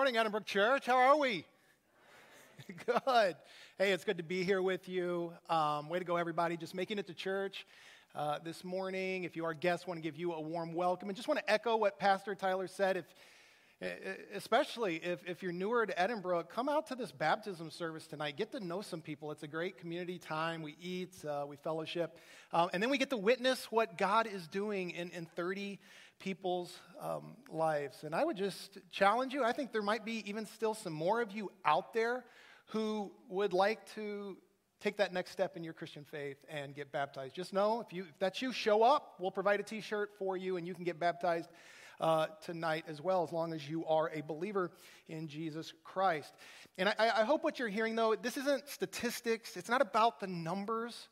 morning, Edinburgh Church. How are we? good. Hey, it's good to be here with you. Um, way to go, everybody. Just making it to church uh, this morning. If you are guests, want to give you a warm welcome. And just want to echo what Pastor Tyler said. If especially if, if you're newer to Edinburgh, come out to this baptism service tonight. Get to know some people. It's a great community time. We eat, uh, we fellowship, um, and then we get to witness what God is doing in, in 30 people's um, lives. And I would just challenge you. I think there might be even still some more of you out there who would like to take that next step in your Christian faith and get baptized. Just know if, you, if that's you, show up. We'll provide a t shirt for you and you can get baptized uh, tonight as well, as long as you are a believer in Jesus Christ. And I, I hope what you're hearing, though, this isn't statistics, it's not about the numbers.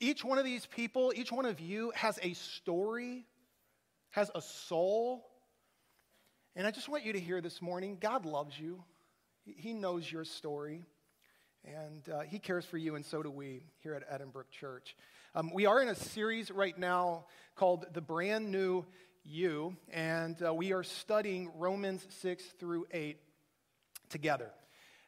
Each one of these people, each one of you has a story, has a soul. And I just want you to hear this morning God loves you, He knows your story. And uh, he cares for you, and so do we here at Edinburgh Church. Um, we are in a series right now called The Brand New you, and uh, we are studying Romans 6 through 8 together.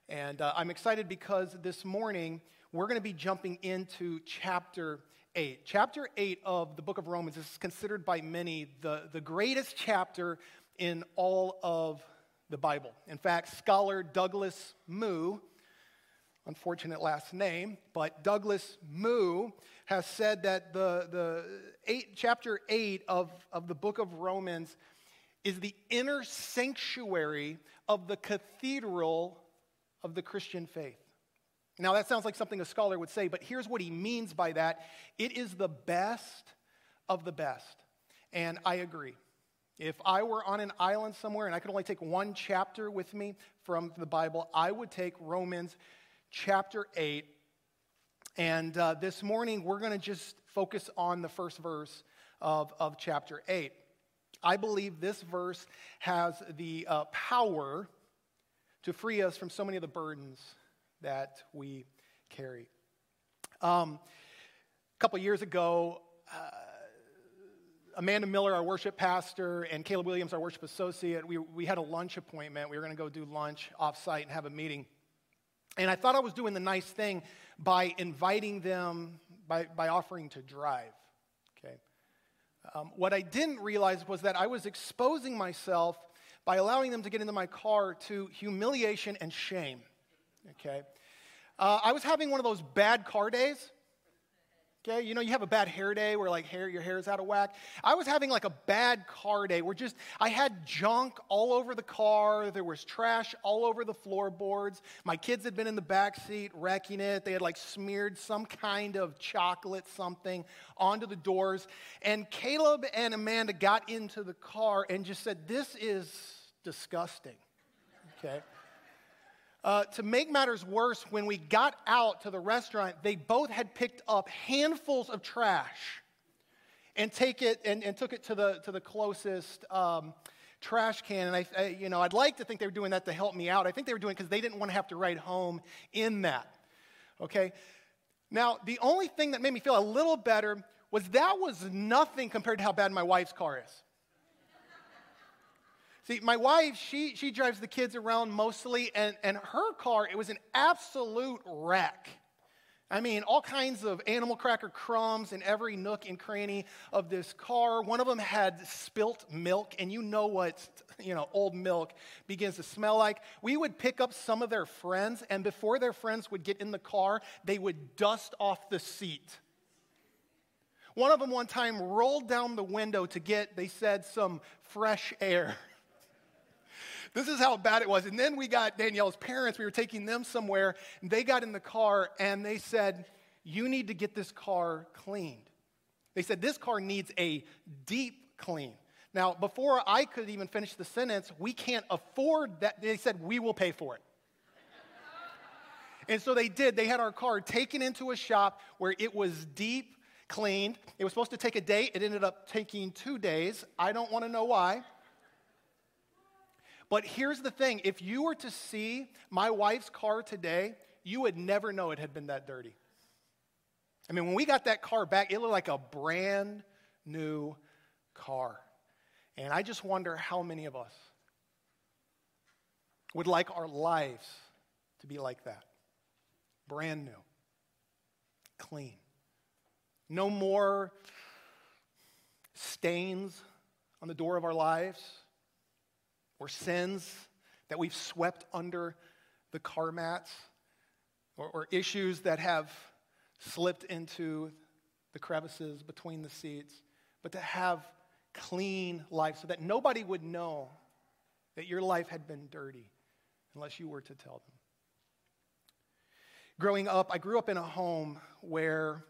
And uh, I'm excited because this morning we're going to be jumping into chapter 8. Chapter 8 of the book of Romans is considered by many the, the greatest chapter in all of the Bible. In fact, scholar Douglas Moo, unfortunate last name, but Douglas Moo has said that the, the eight, chapter 8 of, of the book of Romans is the inner sanctuary of the cathedral of the Christian faith. Now, that sounds like something a scholar would say, but here's what he means by that it is the best of the best. And I agree. If I were on an island somewhere and I could only take one chapter with me from the Bible, I would take Romans chapter 8 and uh, this morning, we're going to just focus on the first verse of, of chapter 8. I believe this verse has the uh, power to free us from so many of the burdens that we carry. Um, a couple years ago, uh, Amanda Miller, our worship pastor, and Caleb Williams, our worship associate, we, we had a lunch appointment. We were going to go do lunch offsite and have a meeting. And I thought I was doing the nice thing by inviting them, by, by offering to drive. Okay. Um, what I didn't realize was that I was exposing myself by allowing them to get into my car to humiliation and shame. Okay. Uh, I was having one of those bad car days Okay, you know, you have a bad hair day where like hair, your hair is out of whack. I was having like a bad car day where just I had junk all over the car. There was trash all over the floorboards. My kids had been in the back seat wrecking it. They had like smeared some kind of chocolate something onto the doors. And Caleb and Amanda got into the car and just said, "This is disgusting." Okay. Uh, to make matters worse, when we got out to the restaurant, they both had picked up handfuls of trash and take it and, and took it to the to the closest um, trash can. And I, I, you know, I'd like to think they were doing that to help me out. I think they were doing because they didn't want to have to ride home in that. Okay. Now, the only thing that made me feel a little better was that was nothing compared to how bad my wife's car is. See, my wife, she, she drives the kids around mostly, and, and her car, it was an absolute wreck. I mean, all kinds of animal cracker crumbs in every nook and cranny of this car. One of them had spilt milk, and you know what, you know, old milk begins to smell like. We would pick up some of their friends, and before their friends would get in the car, they would dust off the seat. One of them one time rolled down the window to get, they said, some fresh air. This is how bad it was. And then we got Danielle's parents. We were taking them somewhere, and they got in the car and they said, You need to get this car cleaned. They said, This car needs a deep clean. Now, before I could even finish the sentence, we can't afford that. They said, We will pay for it. and so they did. They had our car taken into a shop where it was deep cleaned. It was supposed to take a day, it ended up taking two days. I don't want to know why. But here's the thing if you were to see my wife's car today, you would never know it had been that dirty. I mean, when we got that car back, it looked like a brand new car. And I just wonder how many of us would like our lives to be like that brand new, clean. No more stains on the door of our lives or sins that we've swept under the car mats or, or issues that have slipped into the crevices between the seats, but to have clean life so that nobody would know that your life had been dirty unless you were to tell them. Growing up, I grew up in a home where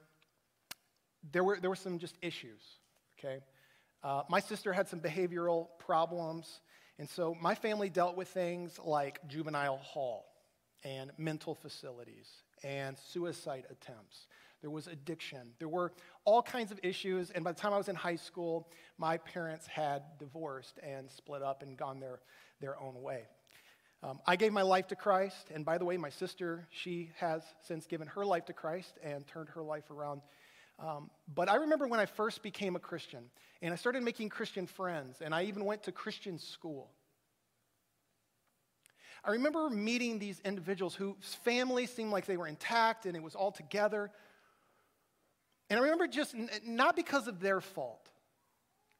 there were, there were some just issues, okay? Uh, my sister had some behavioral problems, and so my family dealt with things like juvenile hall and mental facilities and suicide attempts. There was addiction. There were all kinds of issues. And by the time I was in high school, my parents had divorced and split up and gone their, their own way. Um, I gave my life to Christ. And by the way, my sister, she has since given her life to Christ and turned her life around. Um, but I remember when I first became a Christian and I started making Christian friends, and I even went to Christian school. I remember meeting these individuals whose families seemed like they were intact and it was all together. And I remember just not because of their fault,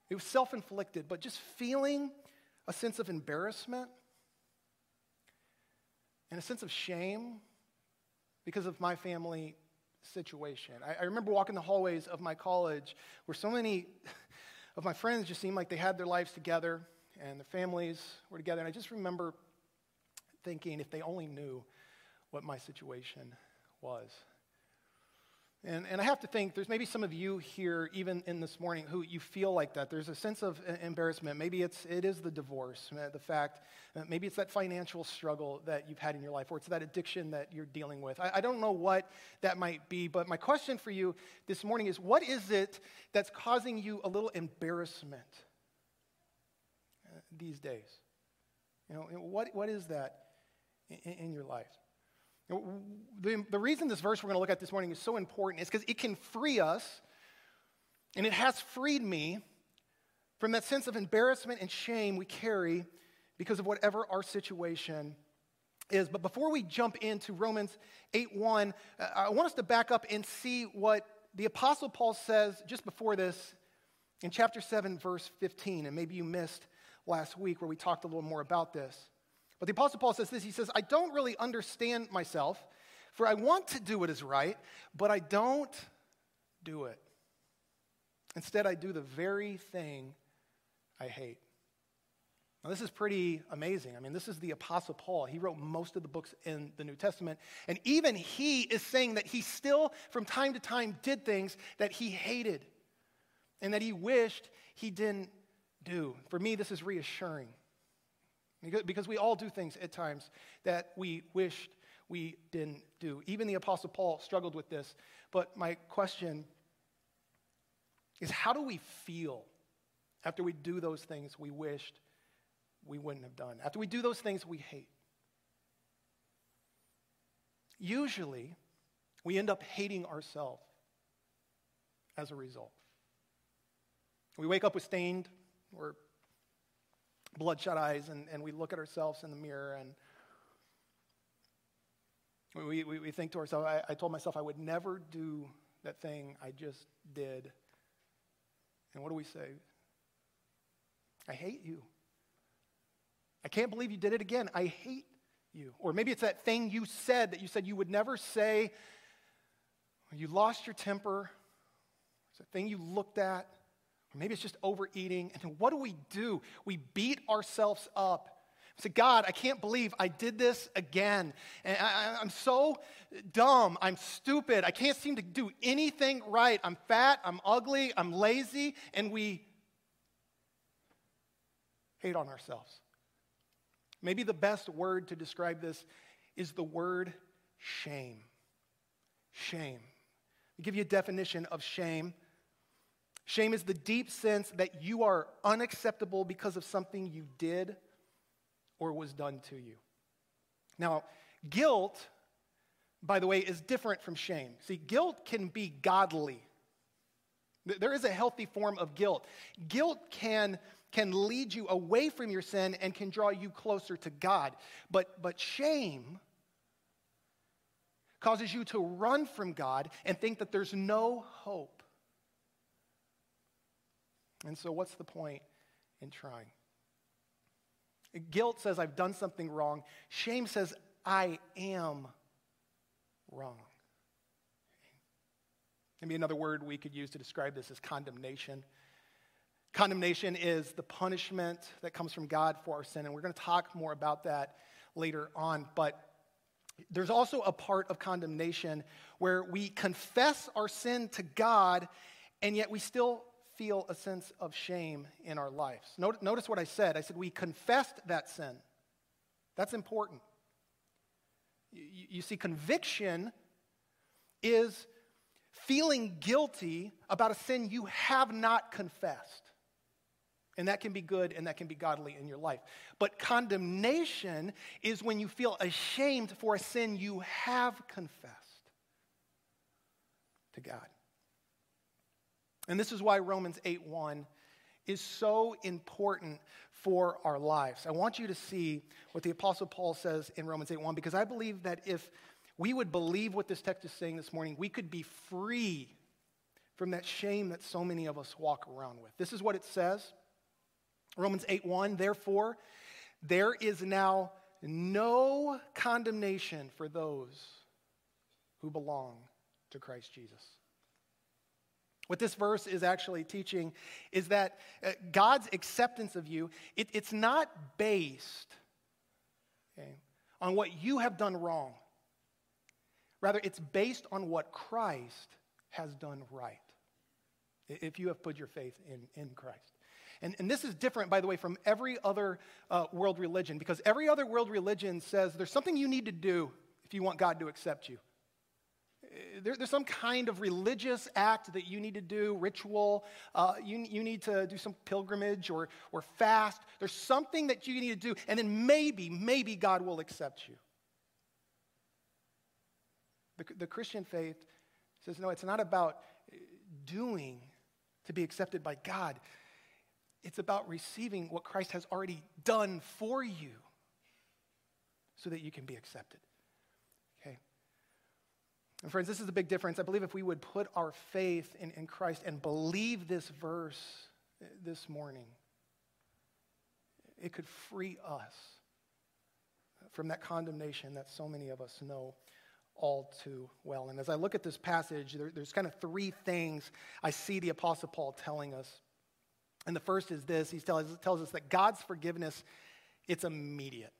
it was self inflicted, but just feeling a sense of embarrassment and a sense of shame because of my family situation. I, I, remember walking the hallways of my college where so many of my friends just seemed like they had their lives together and their families were together. And I just remember thinking if they only knew what my situation was. And, and I have to think there's maybe some of you here, even in this morning, who you feel like that. There's a sense of embarrassment. Maybe it's, it is the divorce, uh, the fact, uh, maybe it's that financial struggle that you've had in your life, or it's that addiction that you're dealing with. I, I don't know what that might be, but my question for you this morning is what is it that's causing you a little embarrassment uh, these days? You know, what, what is that in, in your life? The, the reason this verse we're going to look at this morning is so important is because it can free us, and it has freed me from that sense of embarrassment and shame we carry because of whatever our situation is. But before we jump into Romans 8 1, uh, I want us to back up and see what the Apostle Paul says just before this in chapter 7, verse 15. And maybe you missed last week where we talked a little more about this. But the Apostle Paul says this he says, I don't really understand myself, for I want to do what is right, but I don't do it. Instead, I do the very thing I hate. Now, this is pretty amazing. I mean, this is the Apostle Paul. He wrote most of the books in the New Testament. And even he is saying that he still, from time to time, did things that he hated and that he wished he didn't do. For me, this is reassuring. Because we all do things at times that we wished we didn't do. Even the Apostle Paul struggled with this. But my question is how do we feel after we do those things we wished we wouldn't have done? After we do those things we hate? Usually, we end up hating ourselves as a result. We wake up with stained or bloodshot eyes and, and we look at ourselves in the mirror and we, we, we think to ourselves, I, I told myself I would never do that thing I just did. And what do we say? I hate you. I can't believe you did it again. I hate you. Or maybe it's that thing you said that you said you would never say. You lost your temper. It's a thing you looked at. Maybe it's just overeating. And what do we do? We beat ourselves up. We say, God, I can't believe I did this again. And I, am so dumb. I'm stupid. I can't seem to do anything right. I'm fat. I'm ugly. I'm lazy. And we hate on ourselves. Maybe the best word to describe this is the word shame. Shame. I'll give you a definition of shame. Shame is the deep sense that you are unacceptable because of something you did or was done to you. Now, guilt, by the way, is different from shame. See, guilt can be godly. There is a healthy form of guilt. Guilt can can lead you away from your sin and can draw you closer to God. But, but shame causes you to run from God and think that there's no hope. And so, what's the point in trying? Guilt says, I've done something wrong. Shame says, I am wrong. Maybe another word we could use to describe this is condemnation. Condemnation is the punishment that comes from God for our sin, and we're going to talk more about that later on. But there's also a part of condemnation where we confess our sin to God, and yet we still feel a sense of shame in our lives. Notice what I said. I said we confessed that sin. That's important. You see, conviction is feeling guilty about a sin you have not confessed. And that can be good and that can be godly in your life. But condemnation is when you feel ashamed for a sin you have confessed to God. And this is why Romans 8 1 is so important for our lives. I want you to see what the Apostle Paul says in Romans 8 1 because I believe that if we would believe what this text is saying this morning, we could be free from that shame that so many of us walk around with. This is what it says Romans 8 1 Therefore, there is now no condemnation for those who belong to Christ Jesus. What this verse is actually teaching is that uh, God's acceptance of you, it, it's not based okay, on what you have done wrong. Rather, it's based on what Christ has done right. If you have put your faith in, in Christ. And, and this is different, by the way, from every other uh, world religion, because every other world religion says there's something you need to do if you want God to accept you there, there's some kind of religious act that you need to do, ritual. Uh, you, you need to do some pilgrimage or, or fast. There's something that you need to do, and then maybe, maybe God will accept you. The, the Christian faith says, no, it's not about doing to be accepted by God. It's about receiving what Christ has already done for you so that you can be accepted. And friends, this is a big difference. I believe if we would put our faith in, in Christ and believe this verse uh, this morning, it could free us from that condemnation that so many of us know all too well. And as I look at this passage, there, there's kind of three things I see the Apostle Paul telling us. And the first is this he tells, tells us that God's forgiveness, it's immediate.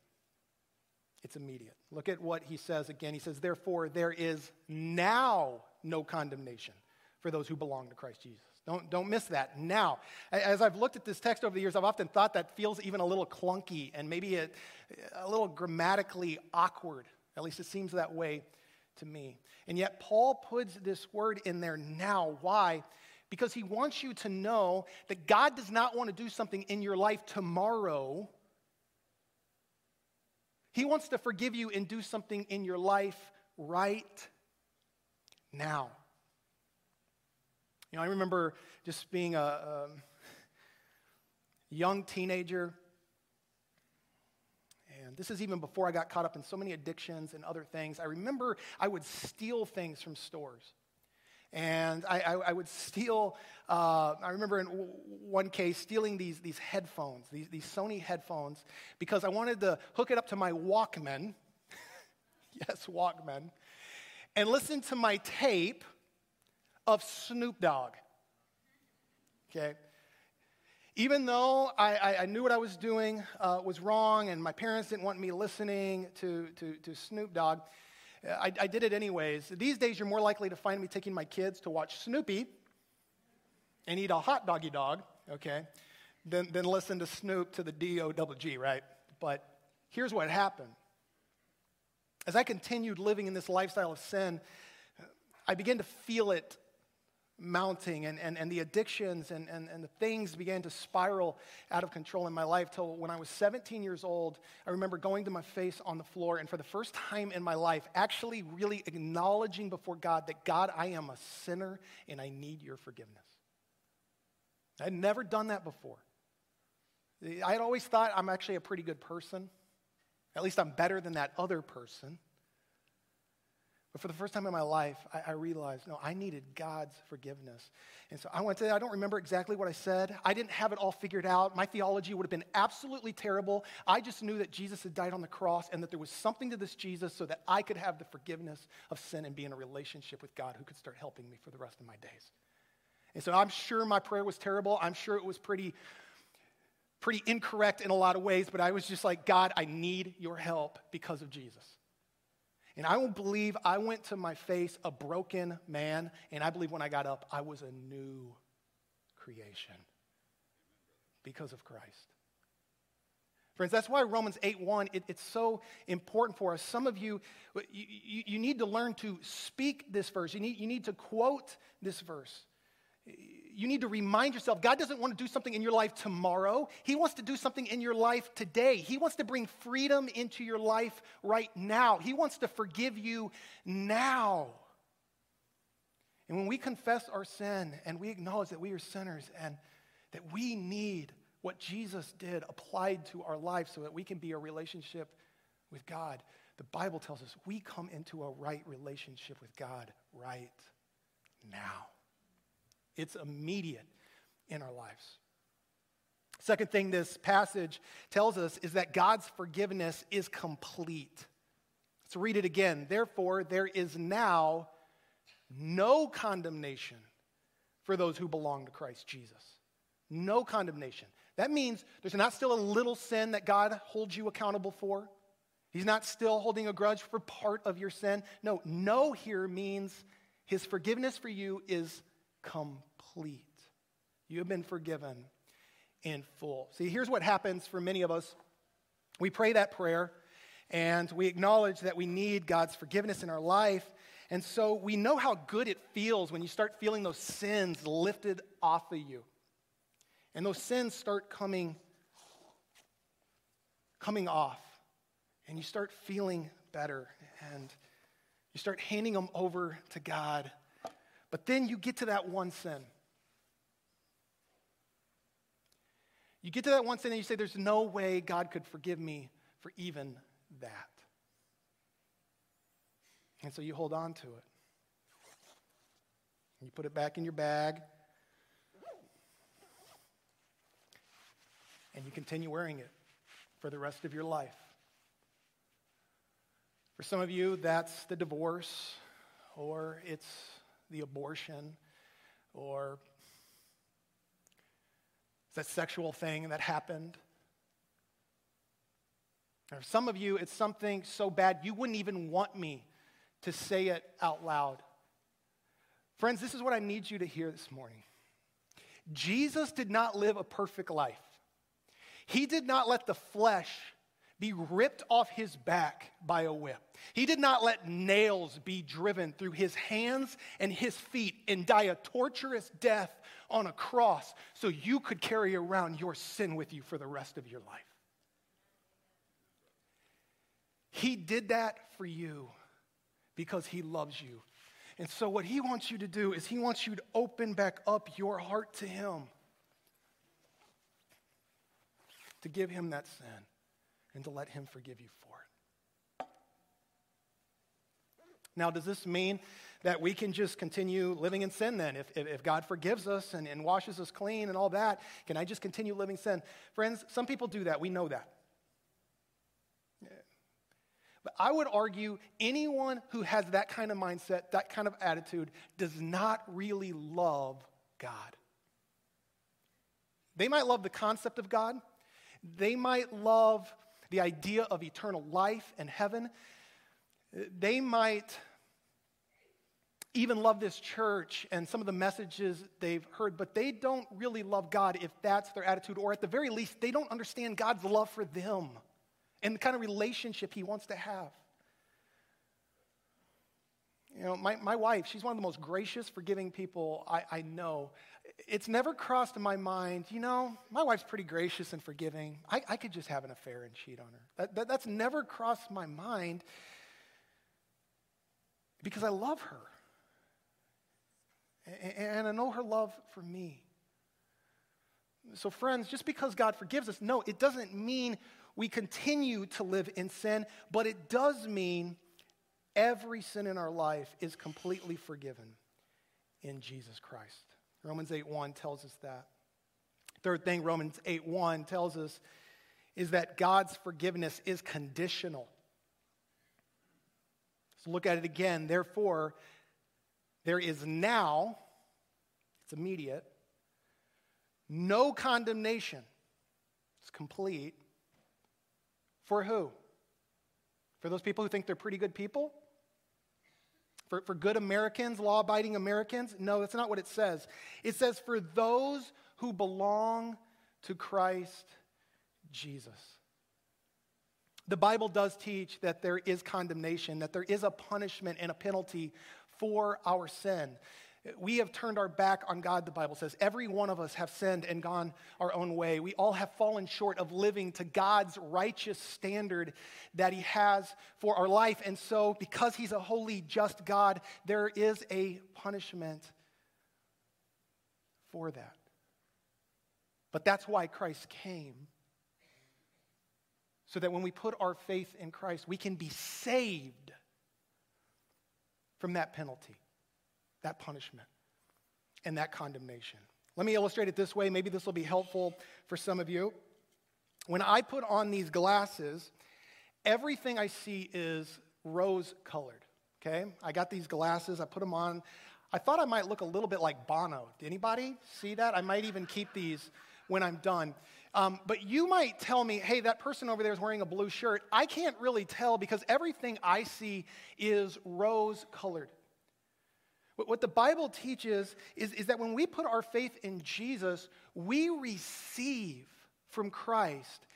It's immediate. Look at what he says again. He says, Therefore, there is now no condemnation for those who belong to Christ Jesus. Don't, don't miss that. Now, as I've looked at this text over the years, I've often thought that feels even a little clunky and maybe a, a little grammatically awkward. At least it seems that way to me. And yet, Paul puts this word in there now. Why? Because he wants you to know that God does not want to do something in your life tomorrow he wants to forgive you and do something in your life right now. You know, I remember just being a, a young teenager. And this is even before I got caught up in so many addictions and other things. I remember I would steal things from stores. And I, I, I would steal, uh, I remember in w- one case stealing these, these headphones, these, these Sony headphones, because I wanted to hook it up to my Walkman. yes, Walkman. And listen to my tape of Snoop Dogg. Okay? Even though I, I, knew what I was doing uh, was wrong and my parents didn't want me listening to, to, to Snoop Dogg, I, I did it anyways. These days, you're more likely to find me taking my kids to watch Snoopy and eat a hot doggy dog, okay, than, than listen to Snoop to the D O double G, right? But here's what happened. As I continued living in this lifestyle of sin, I began to feel it mounting and, and, and the addictions and, and, and the things began to spiral out of control in my life till when I was 17 years old, I remember going to my face on the floor and for the first time in my life, actually really acknowledging before God that God, I am a sinner and I need your forgiveness. I'd never done that before. I had always thought I'm actually a pretty good person. At least I'm better than that other person. But for the first time in my life, I, I, realized, no, I needed God's forgiveness. And so I went to, I don't remember exactly what I said. I didn't have it all figured out. My theology would have been absolutely terrible. I just knew that Jesus had died on the cross and that there was something to this Jesus so that I could have the forgiveness of sin and be in a relationship with God who could start helping me for the rest of my days. And so I'm sure my prayer was terrible. I'm sure it was pretty, pretty incorrect in a lot of ways, but I was just like, God, I need your help because of Jesus. And I will believe I went to my face a broken man, and I believe when I got up, I was a new creation because of Christ. Friends, that's why Romans 8 1, it, it's so important for us. Some of you, you, you, need to learn to speak this verse, you need, you need to quote this verse you need to remind yourself God doesn't want to do something in your life tomorrow. He wants to do something in your life today. He wants to bring freedom into your life right now. He wants to forgive you now. And when we confess our sin and we acknowledge that we are sinners and that we need what Jesus did applied to our life so that we can be a relationship with God, the Bible tells us we come into a right relationship with God right now. It's immediate in our lives. Second thing this passage tells us is that God's forgiveness is complete. Let's read it again. Therefore, there is now no condemnation for those who belong to Christ Jesus. No condemnation. That means there's not still a little sin that God holds you accountable for. He's not still holding a grudge for part of your sin. No, no here means his forgiveness for you is complete. You have been forgiven in full. See, here's what happens for many of us we pray that prayer and we acknowledge that we need God's forgiveness in our life. And so we know how good it feels when you start feeling those sins lifted off of you. And those sins start coming coming off. And you start feeling better and you start handing them over to God but then you get to that one sin. You get to that one sin and you say, There's no way God could forgive me for even that. And so you hold on to it. You put it back in your bag. And you continue wearing it for the rest of your life. For some of you, that's the divorce, or it's the abortion or that sexual thing that happened. Or some of you, it's something so bad you wouldn't even want me to say it out loud. Friends, this is what I need you to hear this morning. Jesus did not live a perfect life. He did not let the flesh be ripped off his back by a whip. He did not let nails be driven through his hands and his feet and die a torturous death on a cross so you could carry around your sin with you for the rest of your life. He did that for you because he loves you. And so, what he wants you to do is he wants you to open back up your heart to him, to give him that sin and to let Him forgive you for it. Now, does this mean that we can just continue living in sin then? If, if, if God forgives us and, and washes us clean and all that, can I just continue living sin? Friends, some people do that. We know that. But I would argue anyone who has that kind of mindset, that kind of attitude, does not really love God. They might love the concept of God, they might love the idea of eternal life and heaven. They might even love this church and some of the messages they've heard, but they don't really love God if that's their attitude, or at the very least, they don't understand God's love for them and the kind of relationship He wants to have. You know, my, my wife, she's one of the most gracious, forgiving people I, I know it's never crossed in my mind, you know, my wife's pretty gracious and forgiving. I, I could just have an affair and cheat on her. That, that, that's never crossed my mind because I love her. And, and I know her love for me. So, friends, just because God forgives us, no, it doesn't mean we continue to live in sin, but it does mean every sin in our life is completely forgiven in Jesus Christ. Romans 8:1 tells us that. Third thing Romans 8:1 tells us is that God's forgiveness is conditional. So look at it again. Therefore, there is now, it's immediate, no condemnation. It's complete. For who? For those people who think they're pretty good people? For, for good Americans, law abiding Americans? No, that's not what it says. It says, for those who belong to Christ Jesus. The Bible does teach that there is condemnation, that there is a punishment and a penalty for our sin. We have turned our back on God, the Bible says. Every one of us have sinned and gone our own way. We all have fallen short of living to God's righteous standard that He has for our life. And so, because He's a holy, just God, there is a punishment for that. But that's why Christ came. So that when we put our faith in Christ, we can be saved from that penalty that punishment and that condemnation. Let me illustrate it this way. Maybe this will be helpful for some of you. When I put on these glasses, everything I see is rose colored. Okay? I got these glasses, I put them on. I thought I might look a little bit like Bono. Did anybody see that? I might even keep these when I'm done. Um, but you might tell me, hey, that person over there is wearing a blue shirt. I can't really tell because everything I see is rose colored. What the Bible teaches is, is that when we put our faith in Jesus, we receive from Christ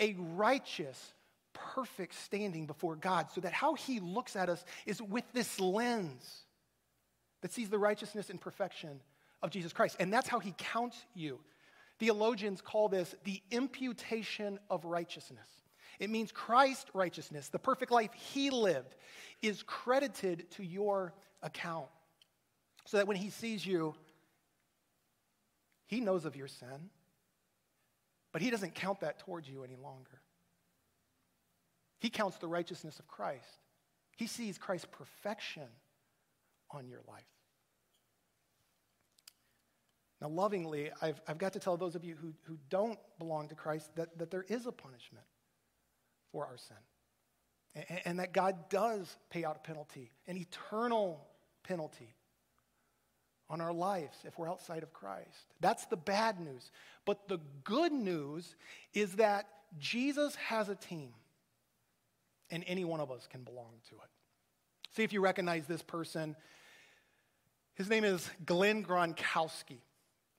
a righteous, perfect standing before God, so that how he looks at us is with this lens that sees the righteousness and perfection of Jesus Christ. And that's how he counts you. Theologians call this the imputation of righteousness. It means Christ's righteousness, the perfect life he lived, is credited to your account so that when he sees you, he knows of your sin, but he doesn't count that towards you any longer. He counts the righteousness of Christ. He sees Christ's perfection on your life. Now, lovingly, I've, I've got to tell those of you who, who don't belong to Christ that, that there is a punishment for our sin. And, and that God does pay out a penalty, an eternal penalty on our lives if we're outside of Christ. That's the bad news. But the good news is that Jesus has a team, and any one of us can belong to it. See if you recognize this person. His name is Glenn Gronkowski.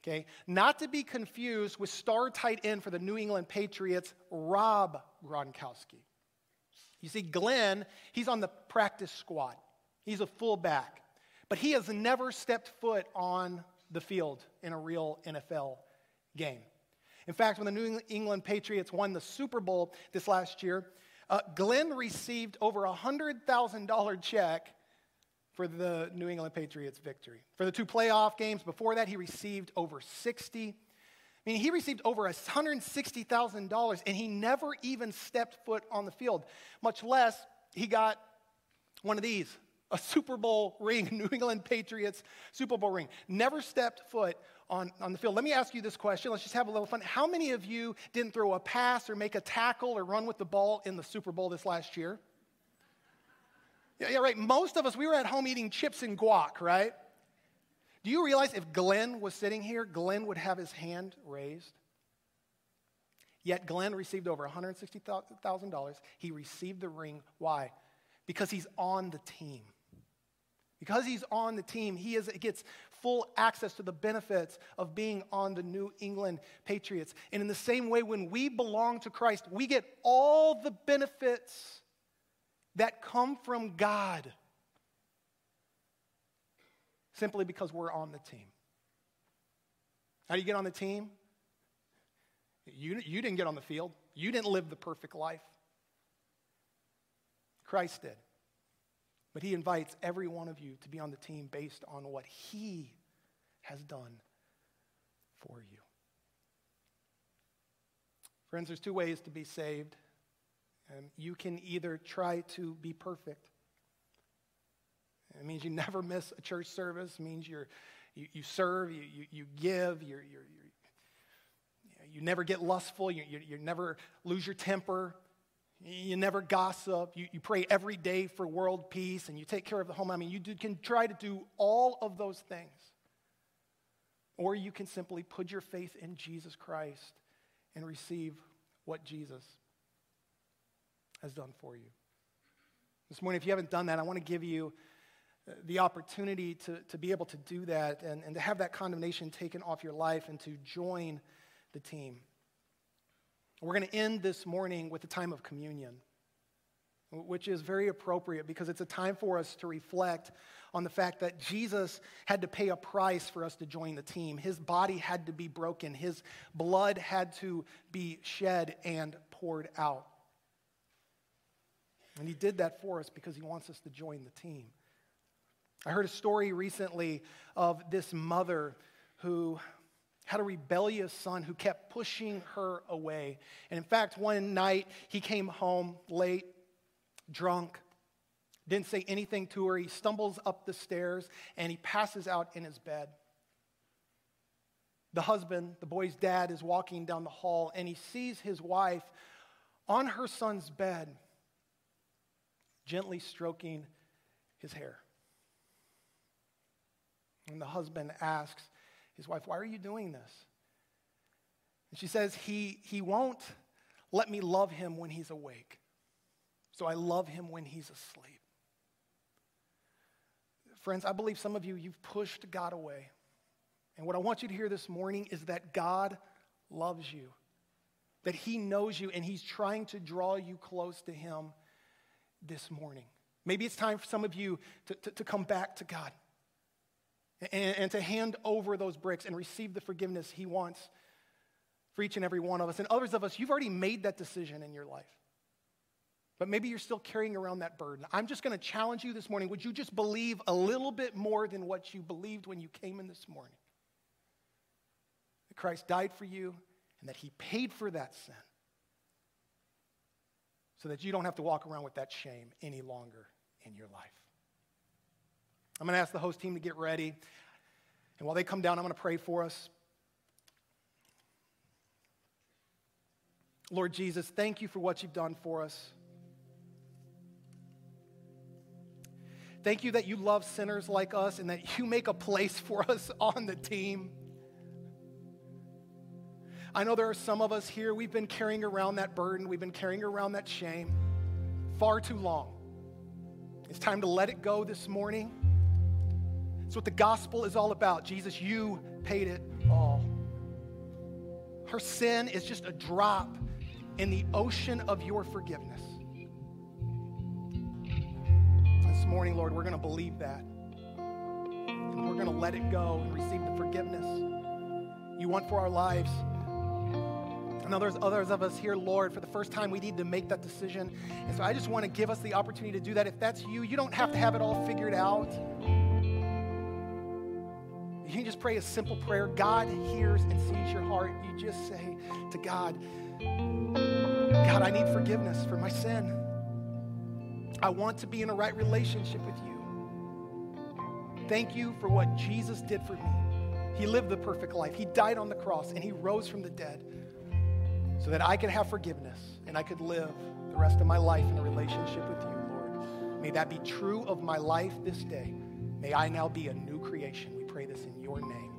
Okay, not to be confused with star tight end for the New England Patriots, Rob Gronkowski. You see, Glenn, he's on the practice squad. He's a fullback. But he has never stepped foot on the field in a real NFL game. In fact, when the New England Patriots won the Super Bowl this last year, uh, Glenn received over a $100,000 check for the New England Patriots victory. For the two playoff games before that, he received over 60. I mean, he received over $160,000 and he never even stepped foot on the field, much less he got one of these a Super Bowl ring, New England Patriots Super Bowl ring. Never stepped foot on, on the field. Let me ask you this question. Let's just have a little fun. How many of you didn't throw a pass or make a tackle or run with the ball in the Super Bowl this last year? Yeah, yeah, right. Most of us, we were at home eating chips and guac, right? Do you realize if Glenn was sitting here, Glenn would have his hand raised? Yet Glenn received over $160,000. He received the ring. Why? Because he's on the team. Because he's on the team, he is, gets full access to the benefits of being on the New England Patriots. And in the same way, when we belong to Christ, we get all the benefits that come from God simply because we're on the team. How do you get on the team? You, you didn't get on the field, you didn't live the perfect life. Christ did. But he invites every one of you to be on the team based on what he has done for you. Friends, there's two ways to be saved. And you can either try to be perfect. It means you never miss a church service. It means you're, you, you serve, you, you, you give, you're, you're, you're, you never get lustful, you, you, you never lose your temper, you never gossip, you, you pray every day for world peace, and you take care of the home. I mean, you do, can try to do all of those things. Or you can simply put your faith in Jesus Christ and receive what Jesus has done for you. This morning, if you haven't done that, I want to give you uh, the opportunity to, to be able to do that and, and to have that condemnation taken off your life and to join the team. We're going to end this morning with a time of communion, which is very appropriate because it's a time for us to reflect on the fact that Jesus had to pay a price for us to join the team. His body had to be broken, his blood had to be shed and poured out. And he did that for us because he wants us to join the team. I heard a story recently of this mother who had a rebellious son who kept pushing her away. And in fact, one night he came home late, drunk, didn't say anything to her. He stumbles up the stairs and he passes out in his bed. The husband, the boy's dad, is walking down the hall and he sees his wife on her son's bed, gently stroking his hair. And the husband asks his wife, Why are you doing this? And she says, He, he won't let me love him when he's awake. So I love him when he's asleep. Friends, I believe some of you, you've pushed God away. And what I want you to hear this morning is that God loves you, that He knows you, and He's trying to draw you close to Him this morning. Maybe it's time for some of you to, to, to come back to God and, and to hand over those bricks and receive the forgiveness He wants for each and every one of us. And others of us, you've already made that decision in your life. But maybe you're still carrying around that burden. I'm just going to challenge you this morning. Would you just believe a little bit more than what you believed when you came in this morning? That Christ died for you and that he paid for that sin so that you don't have to walk around with that shame any longer in your life. I'm going to ask the host team to get ready. And while they come down, I'm going to pray for us. Lord Jesus, thank you for what you've done for us. Thank you that you love sinners like us and that you make a place for us on the team. I know there are some of us here, we've been carrying around that burden, we've been carrying around that shame far too long. It's time to let it go this morning. It's what the gospel is all about. Jesus, you paid it all. Her sin is just a drop in the ocean of your forgiveness this morning, Lord, we're going to believe that. And we're going to let it go and receive the forgiveness you want for our lives. I know there's others of us here, Lord, for the first time we need to make that decision. And so I just want to give us the opportunity to do that. If that's you, you don't have to have it all figured out. You can just pray a simple prayer. God hears and sees your heart. You just say to God, God, I need forgiveness for my sin. I want to be in a right relationship with you. Thank you for what Jesus did for me. He lived the perfect life, He died on the cross, and He rose from the dead so that I could have forgiveness and I could live the rest of my life in a relationship with you, Lord. May that be true of my life this day. May I now be a new creation. Pray this in your name.